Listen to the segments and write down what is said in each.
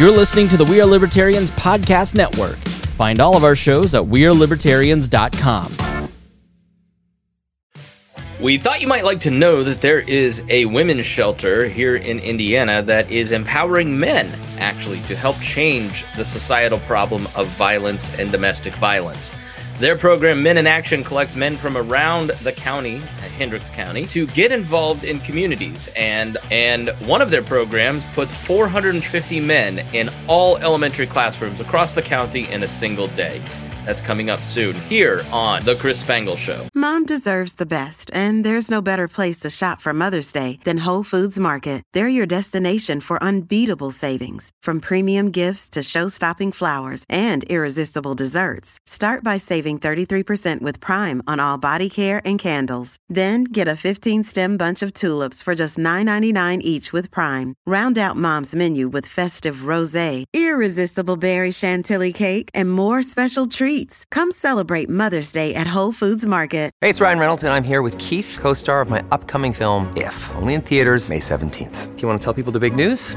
You're listening to the We Are Libertarians Podcast Network. Find all of our shows at WeareLibertarians.com. We thought you might like to know that there is a women's shelter here in Indiana that is empowering men, actually, to help change the societal problem of violence and domestic violence. Their program, Men in Action, collects men from around the county, uh, Hendricks County, to get involved in communities. And and one of their programs puts 450 men in all elementary classrooms across the county in a single day. That's coming up soon here on The Chris Spangle Show. Mom deserves the best, and there's no better place to shop for Mother's Day than Whole Foods Market. They're your destination for unbeatable savings, from premium gifts to show stopping flowers and irresistible desserts. Start by saving 33% with Prime on all body care and candles. Then get a 15 stem bunch of tulips for just $9.99 each with Prime. Round out Mom's menu with festive rose, irresistible berry chantilly cake, and more special treats treats. Come celebrate Mother's Day at Whole Foods Market. Hey, it's Ryan Reynolds, and I'm here with Keith, co star of my upcoming film, If, only in theaters, May 17th. Do you want to tell people the big news?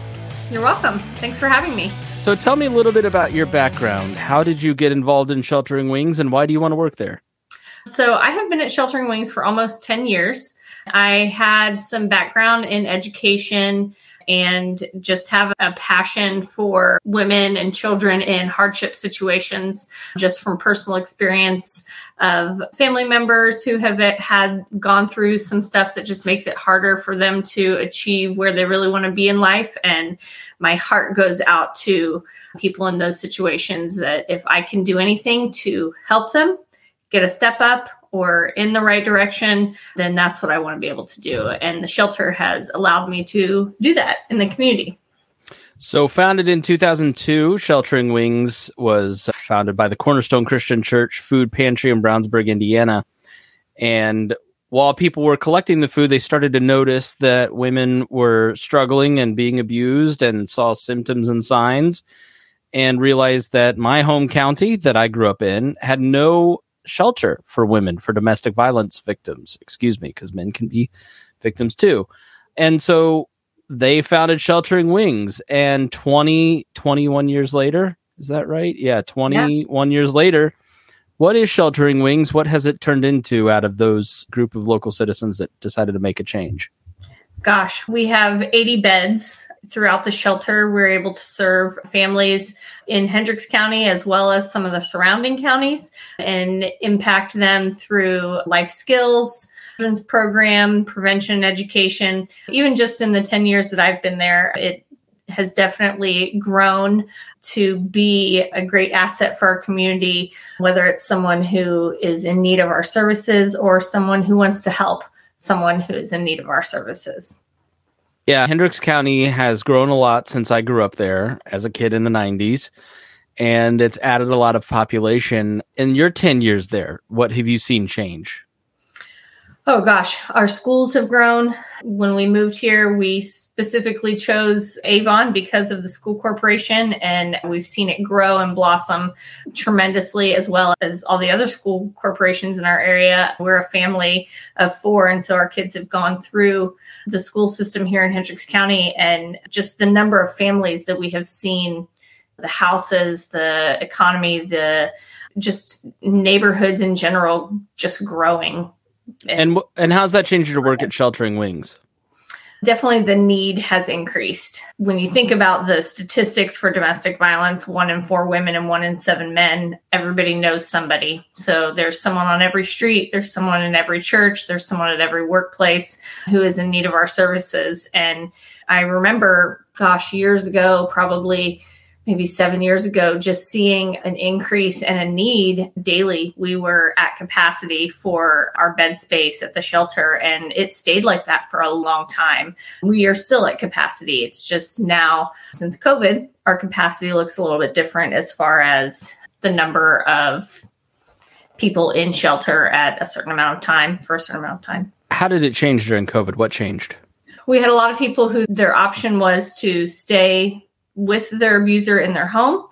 You're welcome. Thanks for having me. So tell me a little bit about your background. How did you get involved in Sheltering Wings and why do you want to work there? So I have been at Sheltering Wings for almost 10 years. I had some background in education and just have a passion for women and children in hardship situations, just from personal experience of family members who have had gone through some stuff that just makes it harder for them to achieve where they really want to be in life. And my heart goes out to people in those situations that if I can do anything to help them get a step up or in the right direction, then that's what I want to be able to do. And the shelter has allowed me to do that in the community. So, founded in 2002, Sheltering Wings was founded by the Cornerstone Christian Church Food Pantry in Brownsburg, Indiana. And while people were collecting the food, they started to notice that women were struggling and being abused and saw symptoms and signs and realized that my home county that I grew up in had no shelter for women for domestic violence victims. Excuse me, because men can be victims too. And so they founded Sheltering Wings, and 20, 21 years later, is that right? Yeah, 21 yeah. years later, what is Sheltering Wings? What has it turned into out of those group of local citizens that decided to make a change? Gosh, we have 80 beds throughout the shelter. We're able to serve families in Hendricks County as well as some of the surrounding counties and impact them through life skills, children's program, prevention, education. Even just in the 10 years that I've been there, it has definitely grown to be a great asset for our community, whether it's someone who is in need of our services or someone who wants to help someone who is in need of our services. Yeah, Hendricks County has grown a lot since I grew up there as a kid in the 90s, and it's added a lot of population. In your 10 years there, what have you seen change? Oh gosh, our schools have grown. When we moved here, we specifically chose Avon because of the school corporation, and we've seen it grow and blossom tremendously, as well as all the other school corporations in our area. We're a family of four, and so our kids have gone through the school system here in Hendricks County, and just the number of families that we have seen the houses, the economy, the just neighborhoods in general just growing and and how's that changed your work at Sheltering Wings? Definitely the need has increased. When you think about the statistics for domestic violence, one in four women and one in seven men, everybody knows somebody. So there's someone on every street, there's someone in every church, there's someone at every workplace who is in need of our services. And I remember, gosh, years ago, probably maybe seven years ago, just seeing an increase and a need daily. We were at capacity for our bed space at the shelter, and it stayed like that for a long time. We are still at capacity. It's just now, since COVID, our capacity looks a little bit different as far as the number of people in shelter at a certain amount of time for a certain amount of time. How did it change during COVID? What changed? We had a lot of people who their option was to stay with their abuser in their home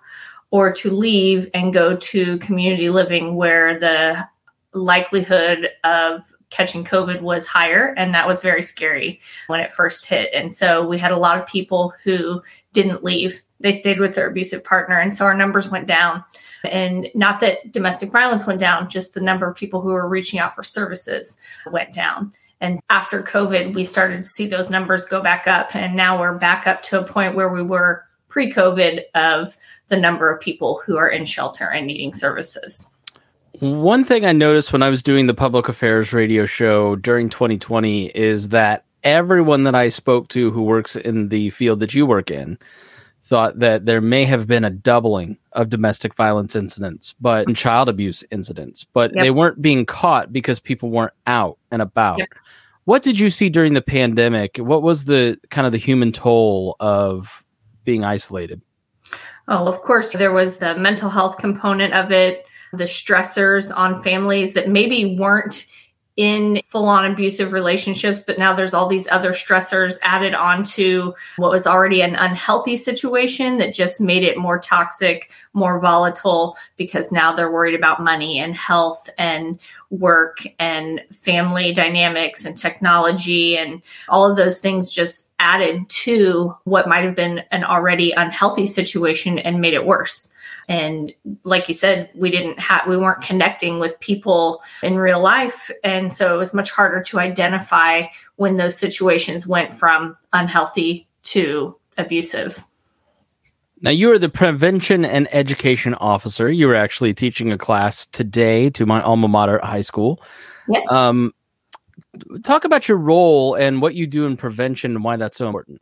or to leave and go to community living where the likelihood of catching COVID was higher. And that was very scary when it first hit. And so we had a lot of people who didn't leave, they stayed with their abusive partner. And so our numbers went down. And not that domestic violence went down, just the number of people who were reaching out for services went down. And after COVID, we started to see those numbers go back up. And now we're back up to a point where we were pre COVID of the number of people who are in shelter and needing services. One thing I noticed when I was doing the public affairs radio show during 2020 is that everyone that I spoke to who works in the field that you work in thought that there may have been a doubling of domestic violence incidents, but child abuse incidents, but yep. they weren't being caught because people weren't out and about. Yep. What did you see during the pandemic? What was the kind of the human toll of being isolated? Oh, of course, there was the mental health component of it, the stressors on families that maybe weren't in full on abusive relationships, but now there's all these other stressors added onto what was already an unhealthy situation that just made it more toxic, more volatile, because now they're worried about money and health and work and family dynamics and technology and all of those things just added to what might have been an already unhealthy situation and made it worse and like you said we didn't have we weren't connecting with people in real life. And so it was much harder to identify when those situations went from unhealthy to abusive. Now you are the prevention and education officer. You were actually teaching a class today to my alma mater high school. Yeah. um, talk about your role and what you do in prevention and why that's so important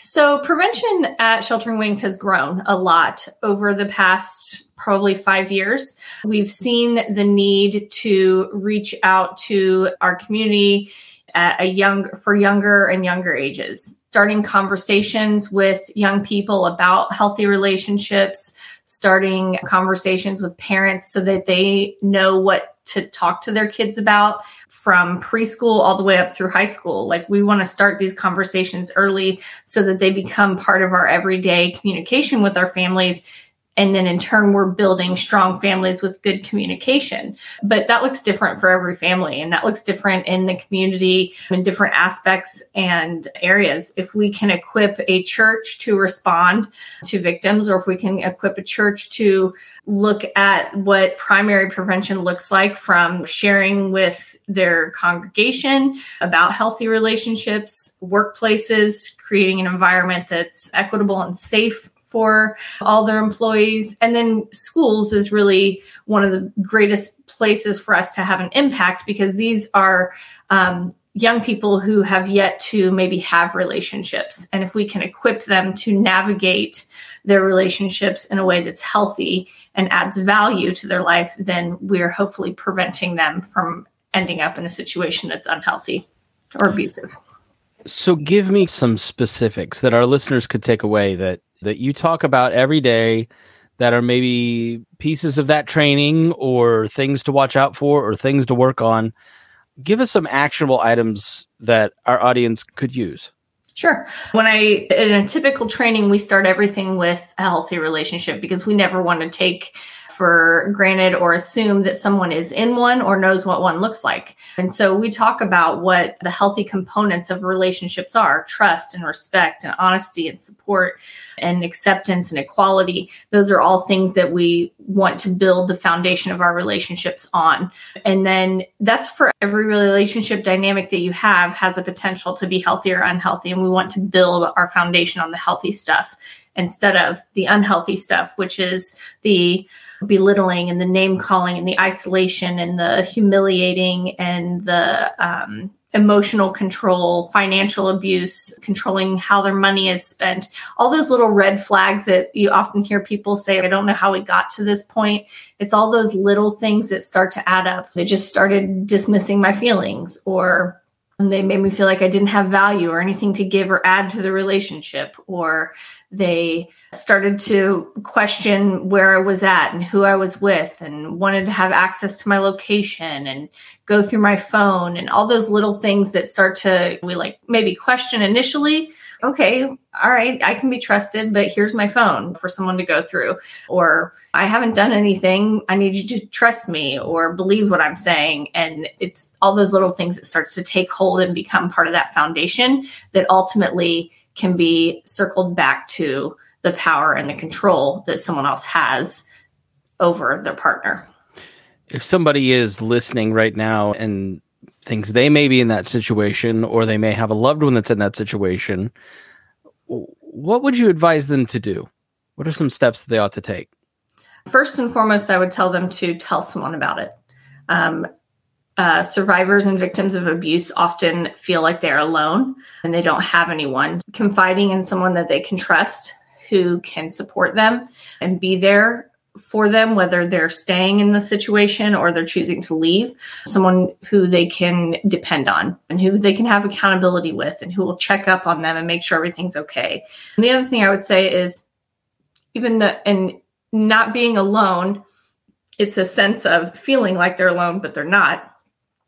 so, prevention at Sheltering Wings has grown a lot over the past probably five years. We've seen the need to reach out to our community at a young for younger and younger ages, starting conversations with young people about healthy relationships, starting conversations with parents so that they know what to talk to their kids about from preschool all the way up through high school. Like we want to start these conversations early so that they become part of our everyday communication with our families and then in turn we're building strong families with good communication. But that looks different for every family and that looks different in the community in different aspects and areas. If we can equip a church to respond to victims or if we can equip a church to look at what primary prevention looks like from sharing with their congregation about healthy relationships workplaces creating an environment that's equitable and safe for all their employees. And then schools is really one of the greatest places for us to have an impact because these are um, young people who have yet to maybe have relationships. And if we can equip them to navigate their relationships in a way that's healthy and adds value to their life, then we're hopefully preventing them from ending up in a situation that's unhealthy or abusive. So, give me some specifics that our listeners could take away that that you talk about every day that are maybe pieces of that training or things to watch out for or things to work on. Give us some actionable items that our audience could use. Sure. When I, in a typical training, we start everything with a healthy relationship because we never want to take for granted or assume that someone is in one or knows what one looks like. And so we talk about what the healthy components of relationships are trust and respect and honesty and support and acceptance and equality. Those are all things that we want to build the foundation of our relationships on. And then that's for every relationship dynamic that you have has a potential to be healthy or unhealthy. And we want to build our foundation on the healthy stuff instead of the unhealthy stuff, which is the belittling and the name calling and the isolation and the humiliating and the um, emotional control, financial abuse, controlling how their money is spent, all those little red flags that you often hear people say, I don't know how we got to this point. It's all those little things that start to add up. They just started dismissing my feelings or they made me feel like I didn't have value or anything to give or add to the relationship, or they started to question where I was at and who I was with and wanted to have access to my location and go through my phone and all those little things that start to, we like maybe question initially. Okay, all right, I can be trusted, but here's my phone for someone to go through. Or I haven't done anything. I need you to trust me or believe what I'm saying. And it's all those little things that starts to take hold and become part of that foundation that ultimately can be circled back to the power and the control that someone else has over their partner. If somebody is listening right now and thinks they may be in that situation or they may have a loved one that's in that situation, what would you advise them to do? What are some steps that they ought to take? First and foremost, I would tell them to tell someone about it. Um, uh, survivors and victims of abuse often feel like they're alone and they don't have anyone. Confiding in someone that they can trust who can support them and be there for them, whether they're staying in the situation or they're choosing to leave, someone who they can depend on and who they can have accountability with and who will check up on them and make sure everything's okay. And the other thing I would say is even the, and not being alone, it's a sense of feeling like they're alone, but they're not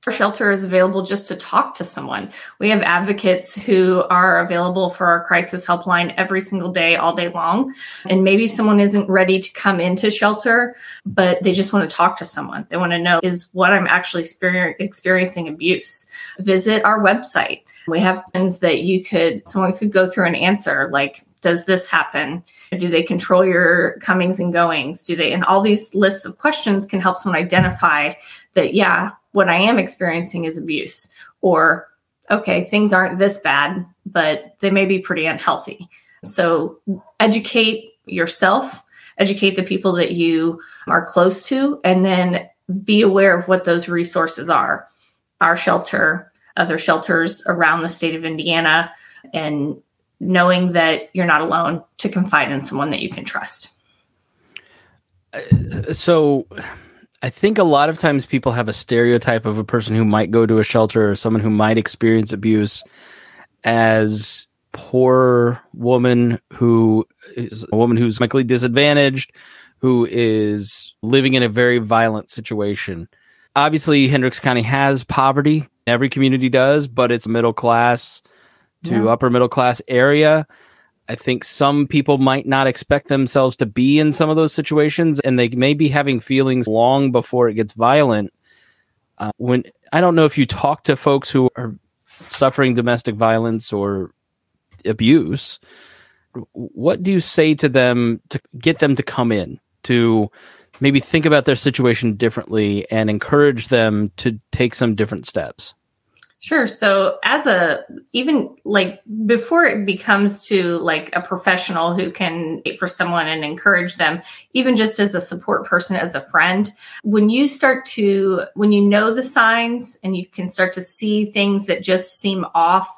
our shelter is available just to talk to someone. We have advocates who are available for our crisis helpline every single day, all day long. And maybe someone isn't ready to come into shelter, but they just want to talk to someone. They want to know is what I'm actually experiencing abuse. Visit our website. We have things that you could, someone could go through and answer like, does this happen? Do they control your comings and goings? Do they, and all these lists of questions can help someone identify that, yeah, what I am experiencing is abuse, or okay, things aren't this bad, but they may be pretty unhealthy. So educate yourself, educate the people that you are close to, and then be aware of what those resources are. Our shelter, other shelters around the state of Indiana, and knowing that you're not alone to confide in someone that you can trust. Uh, so I think a lot of times people have a stereotype of a person who might go to a shelter or someone who might experience abuse as poor woman who is a woman who's medically disadvantaged, who is living in a very violent situation. Obviously, Hendricks County has poverty. Every community does, but it's middle class to yeah. upper middle class area. I think some people might not expect themselves to be in some of those situations, and they may be having feelings long before it gets violent. Uh, when I don't know if you talk to folks who are suffering domestic violence or abuse, what do you say to them to get them to come in to maybe think about their situation differently and encourage them to take some different steps? Sure. So as a even like before it becomes to like a professional who can for someone and encourage them, even just as a support person, as a friend, when you start to when you know the signs and you can start to see things that just seem off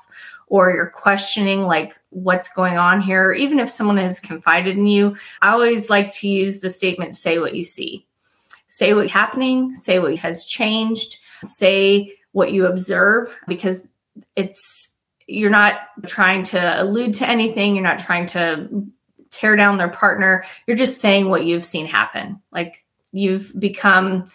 or you're questioning like what's going on here, even if someone has confided in you, I always like to use the statement say what you see. Say what's happening, say what has changed, say what you observe because it's you're not trying to allude to anything. You're not trying to tear down their partner. You're just saying what you've seen happen. Like you've become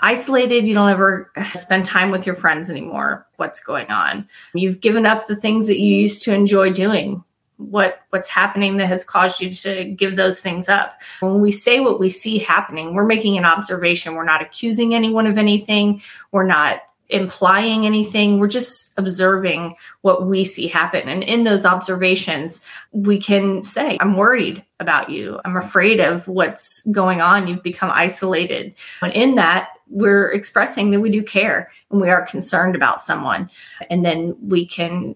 isolated. You don't ever spend time with your friends anymore. What's going on? You've given up the things that you used to enjoy doing. What what's happening that has caused you to give those things up? When we say what we see happening we're making an observation. We're not accusing anyone of anything. We're not implying anything. We're just observing what we see happen. And in those observations, we can say, I'm worried about you. I'm afraid of what's going on. You've become isolated. And in that, we're expressing that we do care and we are concerned about someone. And then we can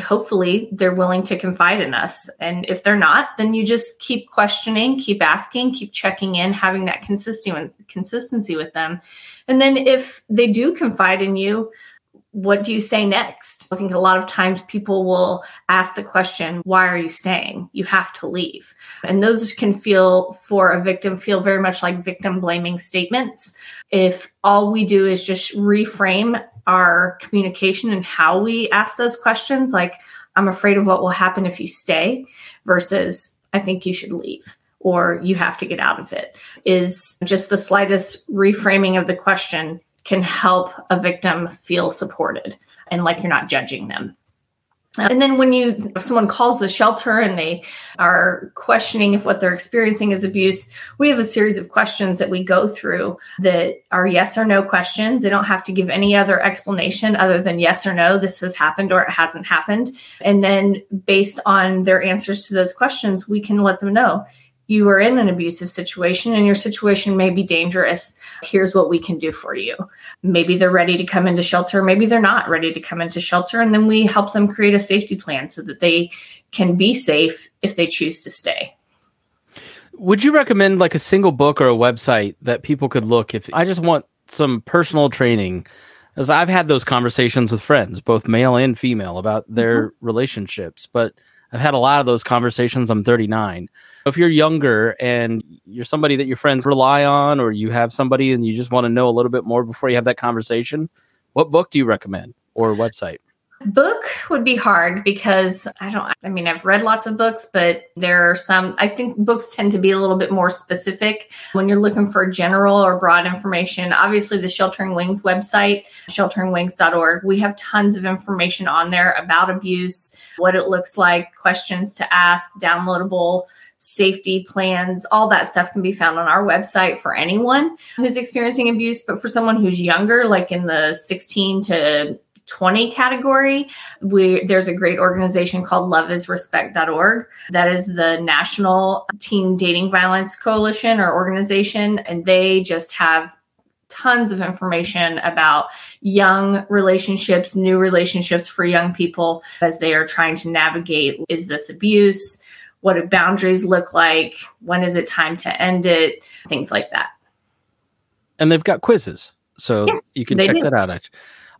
hopefully they're willing to confide in us. And if they're not, then you just keep questioning, keep asking, keep checking in, having that consistency consistency with them. And then if they do confide in you, what do you say next? I think a lot of times people will ask the question, why are you staying? You have to leave. And those can feel for a victim feel very much like victim blaming statements. If all we do is just reframe our communication and how we ask those questions, like, I'm afraid of what will happen if you stay versus I think you should leave or you have to get out of it is just the slightest reframing of the question can help a victim feel supported and like you're not judging them. And then when you if someone calls the shelter and they are questioning if what they're experiencing is abuse, we have a series of questions that we go through that are yes or no questions. They don't have to give any other explanation other than yes or no, this has happened or it hasn't happened. And then based on their answers to those questions, we can let them know you are in an abusive situation and your situation may be dangerous. Here's what we can do for you. Maybe they're ready to come into shelter, maybe they're not ready to come into shelter. And then we help them create a safety plan so that they can be safe if they choose to stay. Would you recommend like a single book or a website that people could look if I just want some personal training? As I've had those conversations with friends, both male and female, about their mm-hmm. relationships, but I've had a lot of those conversations. I'm 39. If you're younger and you're somebody that your friends rely on, or you have somebody and you just want to know a little bit more before you have that conversation, what book do you recommend or website? Book would be hard because I don't, I mean, I've read lots of books, but there are some, I think books tend to be a little bit more specific when you're looking for general or broad information. Obviously, the Sheltering Wings website, shelteringwings.org, we have tons of information on there about abuse, what it looks like, questions to ask, downloadable safety plans, all that stuff can be found on our website for anyone who's experiencing abuse. But for someone who's younger, like in the 16 to 20 category, we there's a great organization called loveisrespect.org. That is the National Teen Dating Violence Coalition or organization, and they just have tons of information about young relationships, new relationships for young people as they are trying to navigate is this abuse? What do boundaries look like? When is it time to end it? Things like that. And they've got quizzes. So yes, you can check do. that out.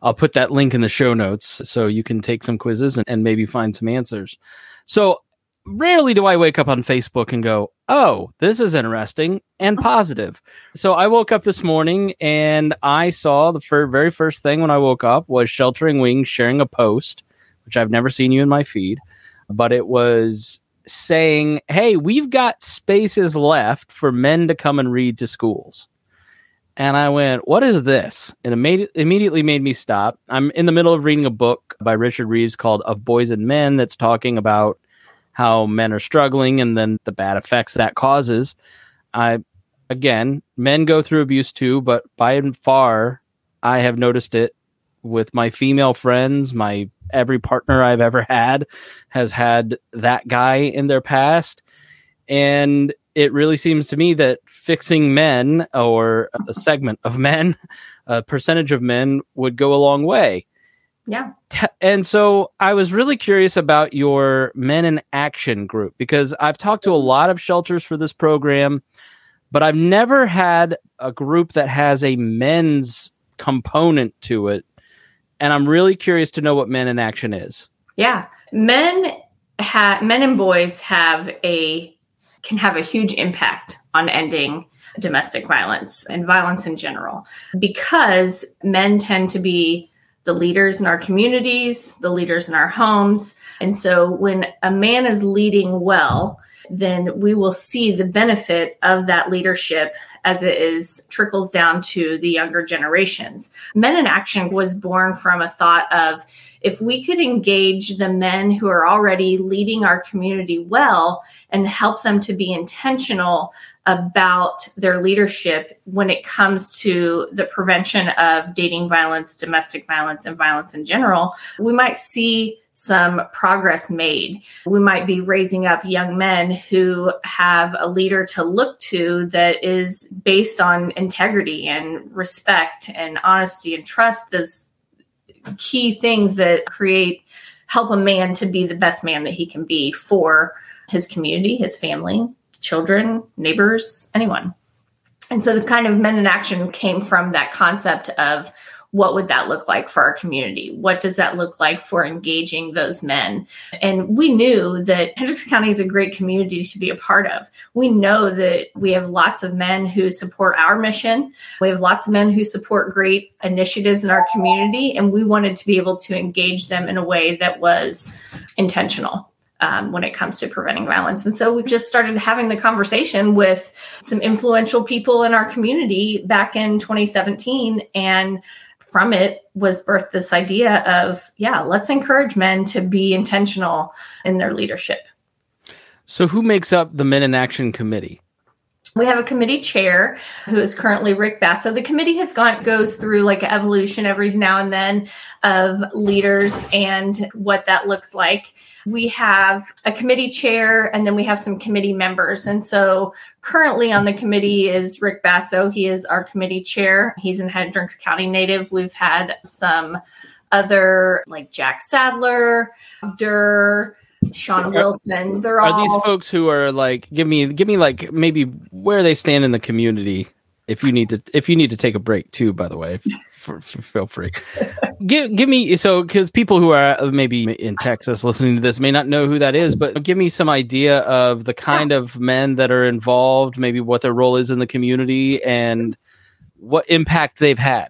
I'll put that link in the show notes so you can take some quizzes and, and maybe find some answers. So rarely do I wake up on Facebook and go, oh, this is interesting and positive. So I woke up this morning and I saw the fir- very first thing when I woke up was Sheltering Wings sharing a post, which I've never seen you in my feed, but it was saying, hey, we've got spaces left for men to come and read to schools. And I went, What is this? And it immediately made me stop. I'm in the middle of reading a book by Richard Reeves called Of Boys and Men that's talking about how men are struggling and then the bad effects that causes. I, again, men go through abuse too, but by and far, I have noticed it with my female friends. My every partner I've ever had has had that guy in their past. And it really seems to me that fixing men or a segment of men, a percentage of men would go a long way. Yeah. And so I was really curious about your Men in Action group because I've talked to a lot of shelters for this program, but I've never had a group that has a men's component to it. And I'm really curious to know what Men in Action is. Yeah. Men have men and boys have a can have a huge impact on ending domestic violence and violence in general because men tend to be the leaders in our communities, the leaders in our homes. And so when a man is leading well, then we will see the benefit of that leadership as it is trickles down to the younger generations. Men in Action was born from a thought of if we could engage the men who are already leading our community well and help them to be intentional about their leadership when it comes to the prevention of dating violence, domestic violence, and violence in general, we might see some progress made. We might be raising up young men who have a leader to look to that is based on integrity and respect and honesty and trust. Those key things that create help a man to be the best man that he can be for his community, his family, children, neighbors, anyone. And so the kind of men in action came from that concept of what would that look like for our community? What does that look like for engaging those men? And we knew that Hendricks County is a great community to be a part of. We know that we have lots of men who support our mission. We have lots of men who support great initiatives in our community, and we wanted to be able to engage them in a way that was intentional. Um, when it comes to preventing violence. And so we just started having the conversation with some influential people in our community back in 2017. And from it was birthed this idea of, yeah, let's encourage men to be intentional in their leadership. So, who makes up the Men in Action Committee? We have a committee chair who is currently Rick Bass. So The committee has gone goes through like evolution every now and then of leaders and what that looks like. We have a committee chair and then we have some committee members. And so currently on the committee is Rick Basso. He is our committee chair. He's in Hendricks County native. We've had some other like Jack Sadler, Durr, Sean Wilson. They're are all these folks who are like give me give me like maybe where they stand in the community if you need to if you need to take a break too by the way for, for, feel free. Give give me so because people who are uh, maybe in texas listening to this may not know who that is but give me some idea of the kind of men that are involved maybe what their role is in the community and what impact they've had.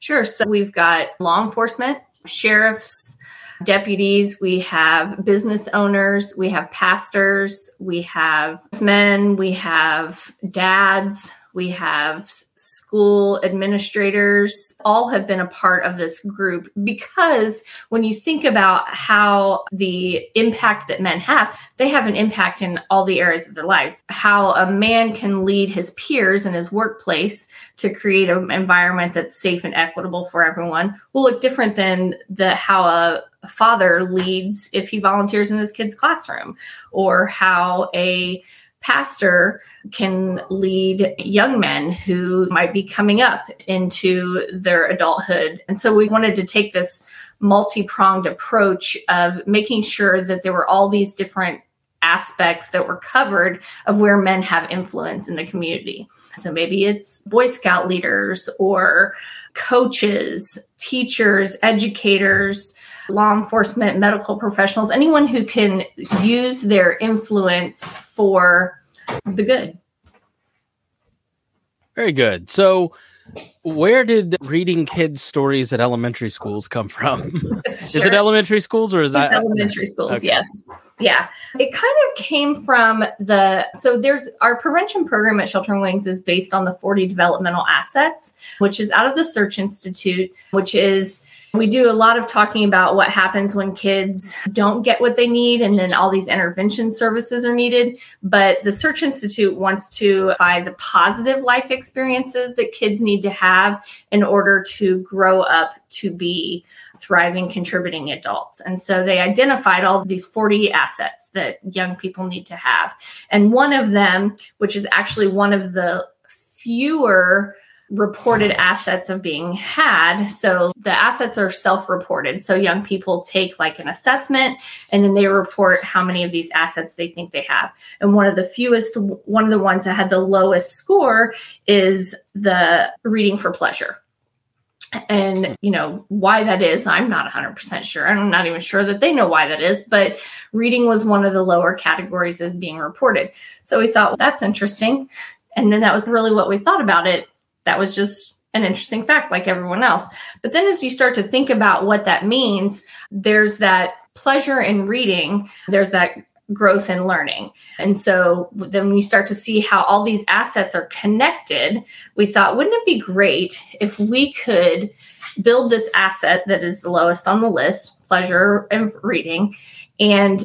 Sure. So we've got law enforcement sheriffs deputies, we have business owners, we have pastors, we have men, we have dads, we have school administrators, all have been a part of this group because when you think about how the impact that men have, they have an impact in all the areas of their lives. How a man can lead his peers in his workplace to create an environment that's safe and equitable for everyone will look different than the how a father leads if he volunteers in his kid's classroom or how a pastor can lead young men who might be coming up into their adulthood. And so we wanted to take this multi pronged approach of making sure that there were all these different aspects that were covered of where men have influence in the community. So maybe it's Boy Scout leaders or coaches, teachers, educators, law enforcement, medical professionals, anyone who can use their influence for the good. Very good. So, where did reading kids stories at elementary schools come from? sure. Is it elementary schools or is that elementary schools? Okay. Yes. Yeah. It kind of came from the so there's our prevention program at Sheltering Wings is based on the 40 developmental assets, which is out of the Search Institute, which is we do a lot of talking about what happens when kids don't get what they need, and then all these intervention services are needed. But the Search Institute wants to find the positive life experiences that kids need to have in order to grow up to be thriving, contributing adults. And so they identified all these 40 assets that young people need to have. And one of them, which is actually one of the fewer reported assets of being had. So the assets are self reported. So young people take like an assessment and then they report how many of these assets they think they have. And one of the fewest, one of the ones that had the lowest score is the reading for pleasure. And, you know, why that is, I'm not 100% sure. I'm not even sure that they know why that is, but reading was one of the lower categories as being reported. So we thought, well, that's interesting. And then that was really what we thought about it that was just an interesting fact like everyone else. But then as you start to think about what that means, there's that pleasure in reading, there's that growth in learning. And so then we start to see how all these assets are connected, we thought, wouldn't it be great if we could build this asset that is the lowest on the list, pleasure in reading, and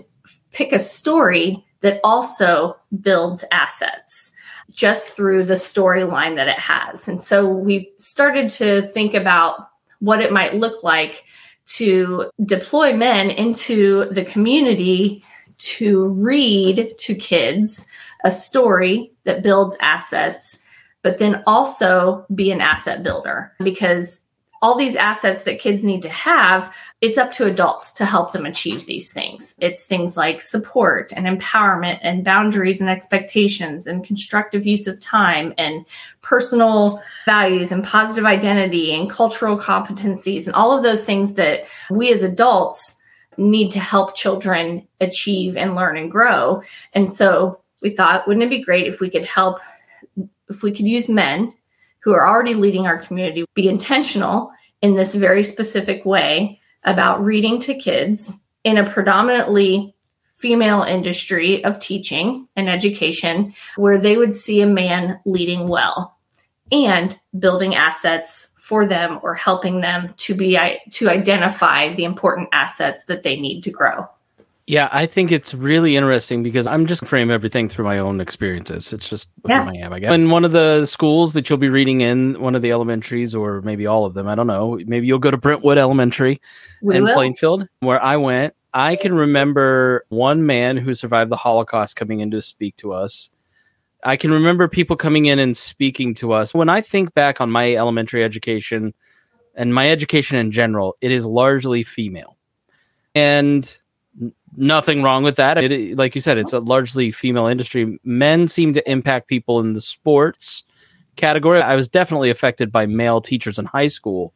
pick a story that also builds assets just through the storyline that it has. And so we started to think about what it might look like to deploy men into the community to read to kids a story that builds assets, but then also be an asset builder because all these assets that kids need to have, it's up to adults to help them achieve these things. It's things like support and empowerment and boundaries and expectations and constructive use of time and personal values and positive identity and cultural competencies and all of those things that we as adults need to help children achieve and learn and grow. And so we thought, wouldn't it be great if we could help, if we could use men who are already leading our community be intentional in this very specific way about reading to kids in a predominantly female industry of teaching and education where they would see a man leading well and building assets for them or helping them to be to identify the important assets that they need to grow. Yeah, I think it's really interesting because I'm just frame everything through my own experiences. It's just yeah. I am, I guess. In one of the schools that you'll be reading in, one of the elementaries, or maybe all of them, I don't know. Maybe you'll go to Brentwood Elementary we in will. Plainfield, where I went. I can remember one man who survived the Holocaust coming in to speak to us. I can remember people coming in and speaking to us. When I think back on my elementary education and my education in general, it is largely female. And nothing wrong with that. It, like you said, it's a largely female industry. Men seem to impact people in the sports category. I was definitely affected by male teachers in high school,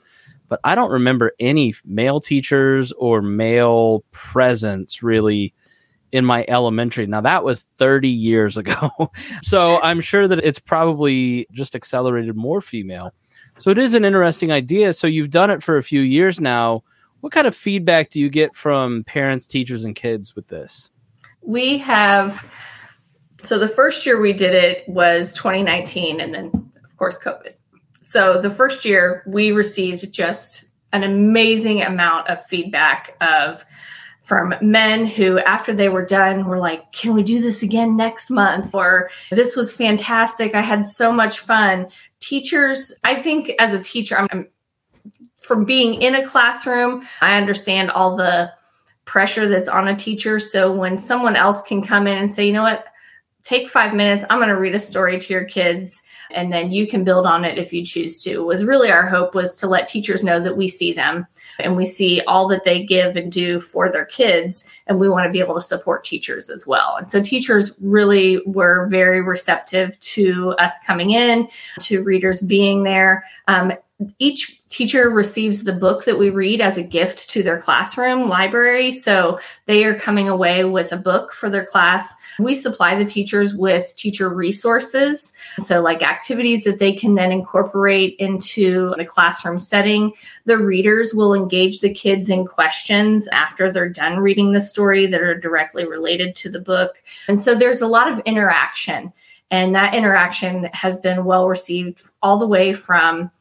but I don't remember any male teachers or male presence really in my elementary. Now that was 30 years ago. so I'm sure that it's probably just accelerated more female. So it is an interesting idea. So you've done it for a few years now what kind of feedback do you get from parents, teachers, and kids with this? We have. So the first year we did it was 2019, and then of course COVID. So the first year we received just an amazing amount of feedback of from men who after they were done were like can we do this again next month or this was fantastic i had so much fun teachers i think as a teacher i'm from being in a classroom, I understand all the pressure that's on a teacher. So when someone else can come in and say, you know what, take five minutes, I'm going to read a story to your kids and then you can build on it if you choose to was really our hope was to let teachers know that we see them and we see all that they give and do for their kids and we want to be able to support teachers as well. And so teachers really were very receptive to us coming in to readers being there. Um, each teacher receives the book that we read as a gift to their classroom library. So they are coming away with a book for their class. We supply the teachers with teacher resources. So, like activities that they can then incorporate into the classroom setting. The readers will engage the kids in questions after they're done reading the story that are directly related to the book. And so there's a lot of interaction. And that interaction has been well received all the way from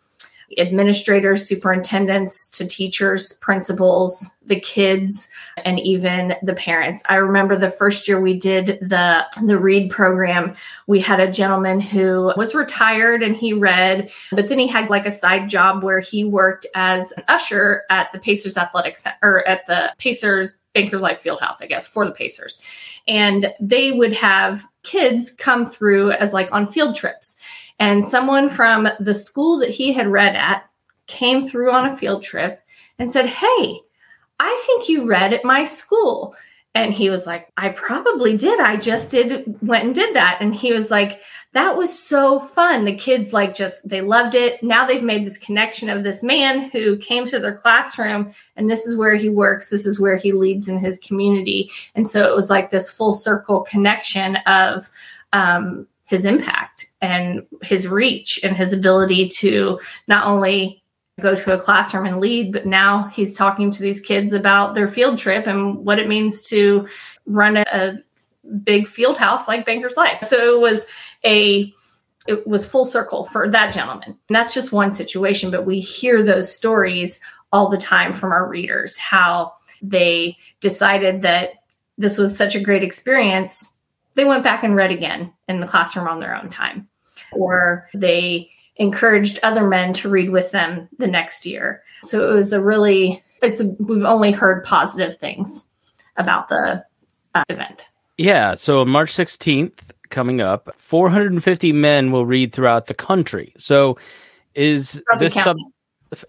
administrators, superintendents to teachers, principals, the kids, and even the parents. I remember the first year we did the the read program, we had a gentleman who was retired and he read, but then he had like a side job where he worked as an usher at the Pacers Athletic Center or at the Pacers Bankers Life Fieldhouse, I guess, for the Pacers. And they would have kids come through as like on field trips. And someone from the school that he had read at came through on a field trip and said, Hey, I think you read at my school. And he was like, I probably did. I just did, went and did that. And he was like, that was so fun. The kids like just, they loved it. Now they've made this connection of this man who came to their classroom and this is where he works. This is where he leads in his community. And so it was like this full circle connection of, um, his impact and his reach and his ability to not only go to a classroom and lead, but now he's talking to these kids about their field trip and what it means to run a, big field house like Banker's Life. So it was a it was full circle for that gentleman. And that's just one situation, but we hear those stories all the time from our readers how they decided that this was such a great experience they went back and read again in the classroom on their own time, or they encouraged other men to read with them the next year. So it was a really, it's a, we've only heard positive things about the uh, event. Yeah. So March 16th coming up, 450 men will read throughout the country. So is this sub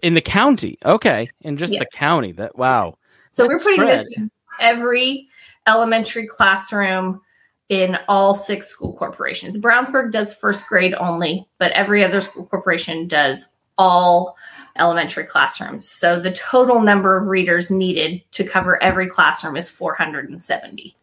In the county. Okay. In just Yes. the county. That wow. So we're putting this in every elementary classroom in all six school corporations. Brownsburg does first grade only, but every other school corporation does all elementary classrooms. So the total number of readers needed to cover every classroom is 470.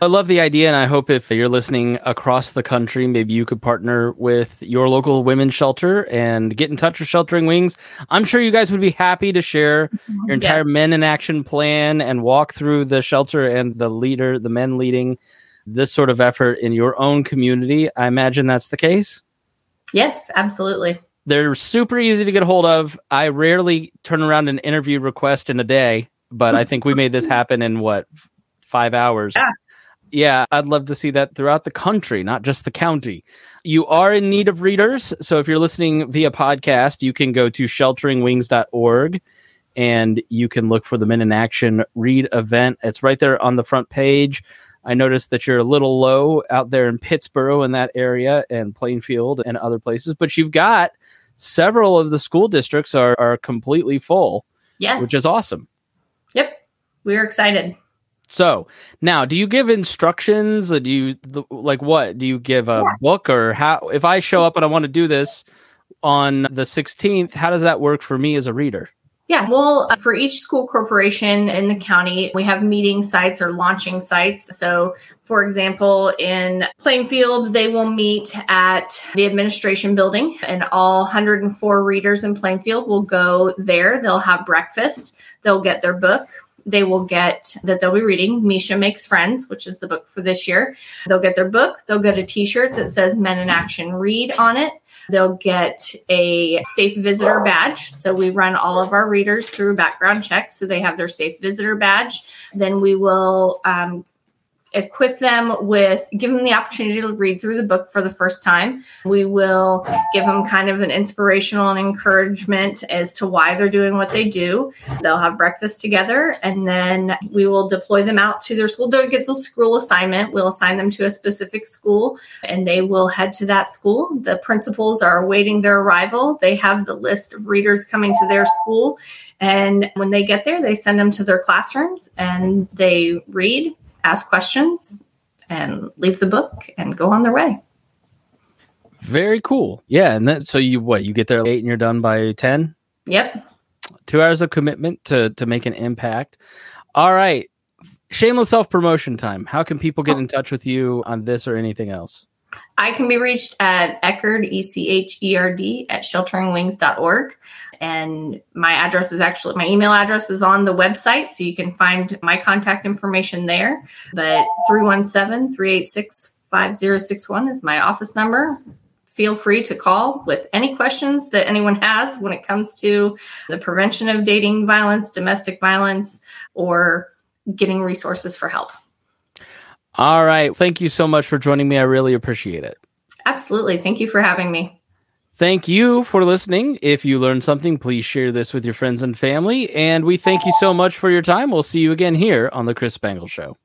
I love the idea, and I hope if you're listening across the country, maybe you could partner with your local women's shelter and get in touch with Sheltering Wings. I'm sure you guys would be happy to share your entire Men in Action plan and walk through the shelter and the leader, the men leading this sort of effort in your own community. I imagine that's the case. Yes, absolutely. They're super easy to get hold of. I rarely turn around an interview request in a day, but I think we made this happen in what five hours. Yeah. Yeah, I'd love to see that throughout the country, not just the county. You are in need of readers. So if you're listening via podcast, you can go to shelteringwings.org and you can look for the Men in Action Read event. It's right there on the front page. I noticed that you're a little low out there in Pittsboro in that area and Plainfield and other places, but you've got several of the school districts are, are completely full, Yes. which is awesome. Yep. We're excited. So now, do you give instructions? Or do you the, like what? Do you give a Yeah. book or how? If I show up and I want to do this on the 16th, how does that work for me as a reader? Yeah, well, uh, for each school corporation in the county, we have meeting sites or launching sites. So, for example, in Plainfield, they will meet at the administration building, and all 104 readers in Plainfield will go there. They'll have breakfast, they'll get their book. They will get that they'll be reading Misha Makes Friends, which is the book for this year. They'll get their book. They'll get a t shirt that says Men in Action Read on it. They'll get a safe visitor badge. So we run all of our readers through background checks. So they have their safe visitor badge. Then we will um, equip them with, give them the opportunity to read through the book for the first time. We will give them kind of an inspirational and encouragement as to why they're doing what they do. They'll have breakfast together and then we will deploy them out to their school. They'll get the school assignment. We'll assign them to a specific school and they will head to that school. The principals are awaiting their arrival. They have the list of readers coming to their school. And when they get there, they send them to their classrooms and they read, ask questions, and leave the book and go on their way. Very cool. Yeah, and then so you what? You get there at eight and you're done by ten. Yep. Two hours of commitment to to make an impact. All right. Shameless self promotion time. How can people get oh. in touch with you on this or anything else? I can be reached at Echerd, E C H E R D, at shelteringwings.org. And my address is actually, my email address is on the website, so you can find my contact information there. But 317 386 5061 is my office number. Feel free to call with any questions that anyone has when it comes to the prevention of dating violence, domestic violence, or getting resources for help. All right. Thank you so much for joining me. I really appreciate it. Absolutely. Thank you for having me. Thank you for listening. If you learned something, please share this with your friends and family. And we thank you so much for your time. We'll see you again here on The Chris Spangle Show.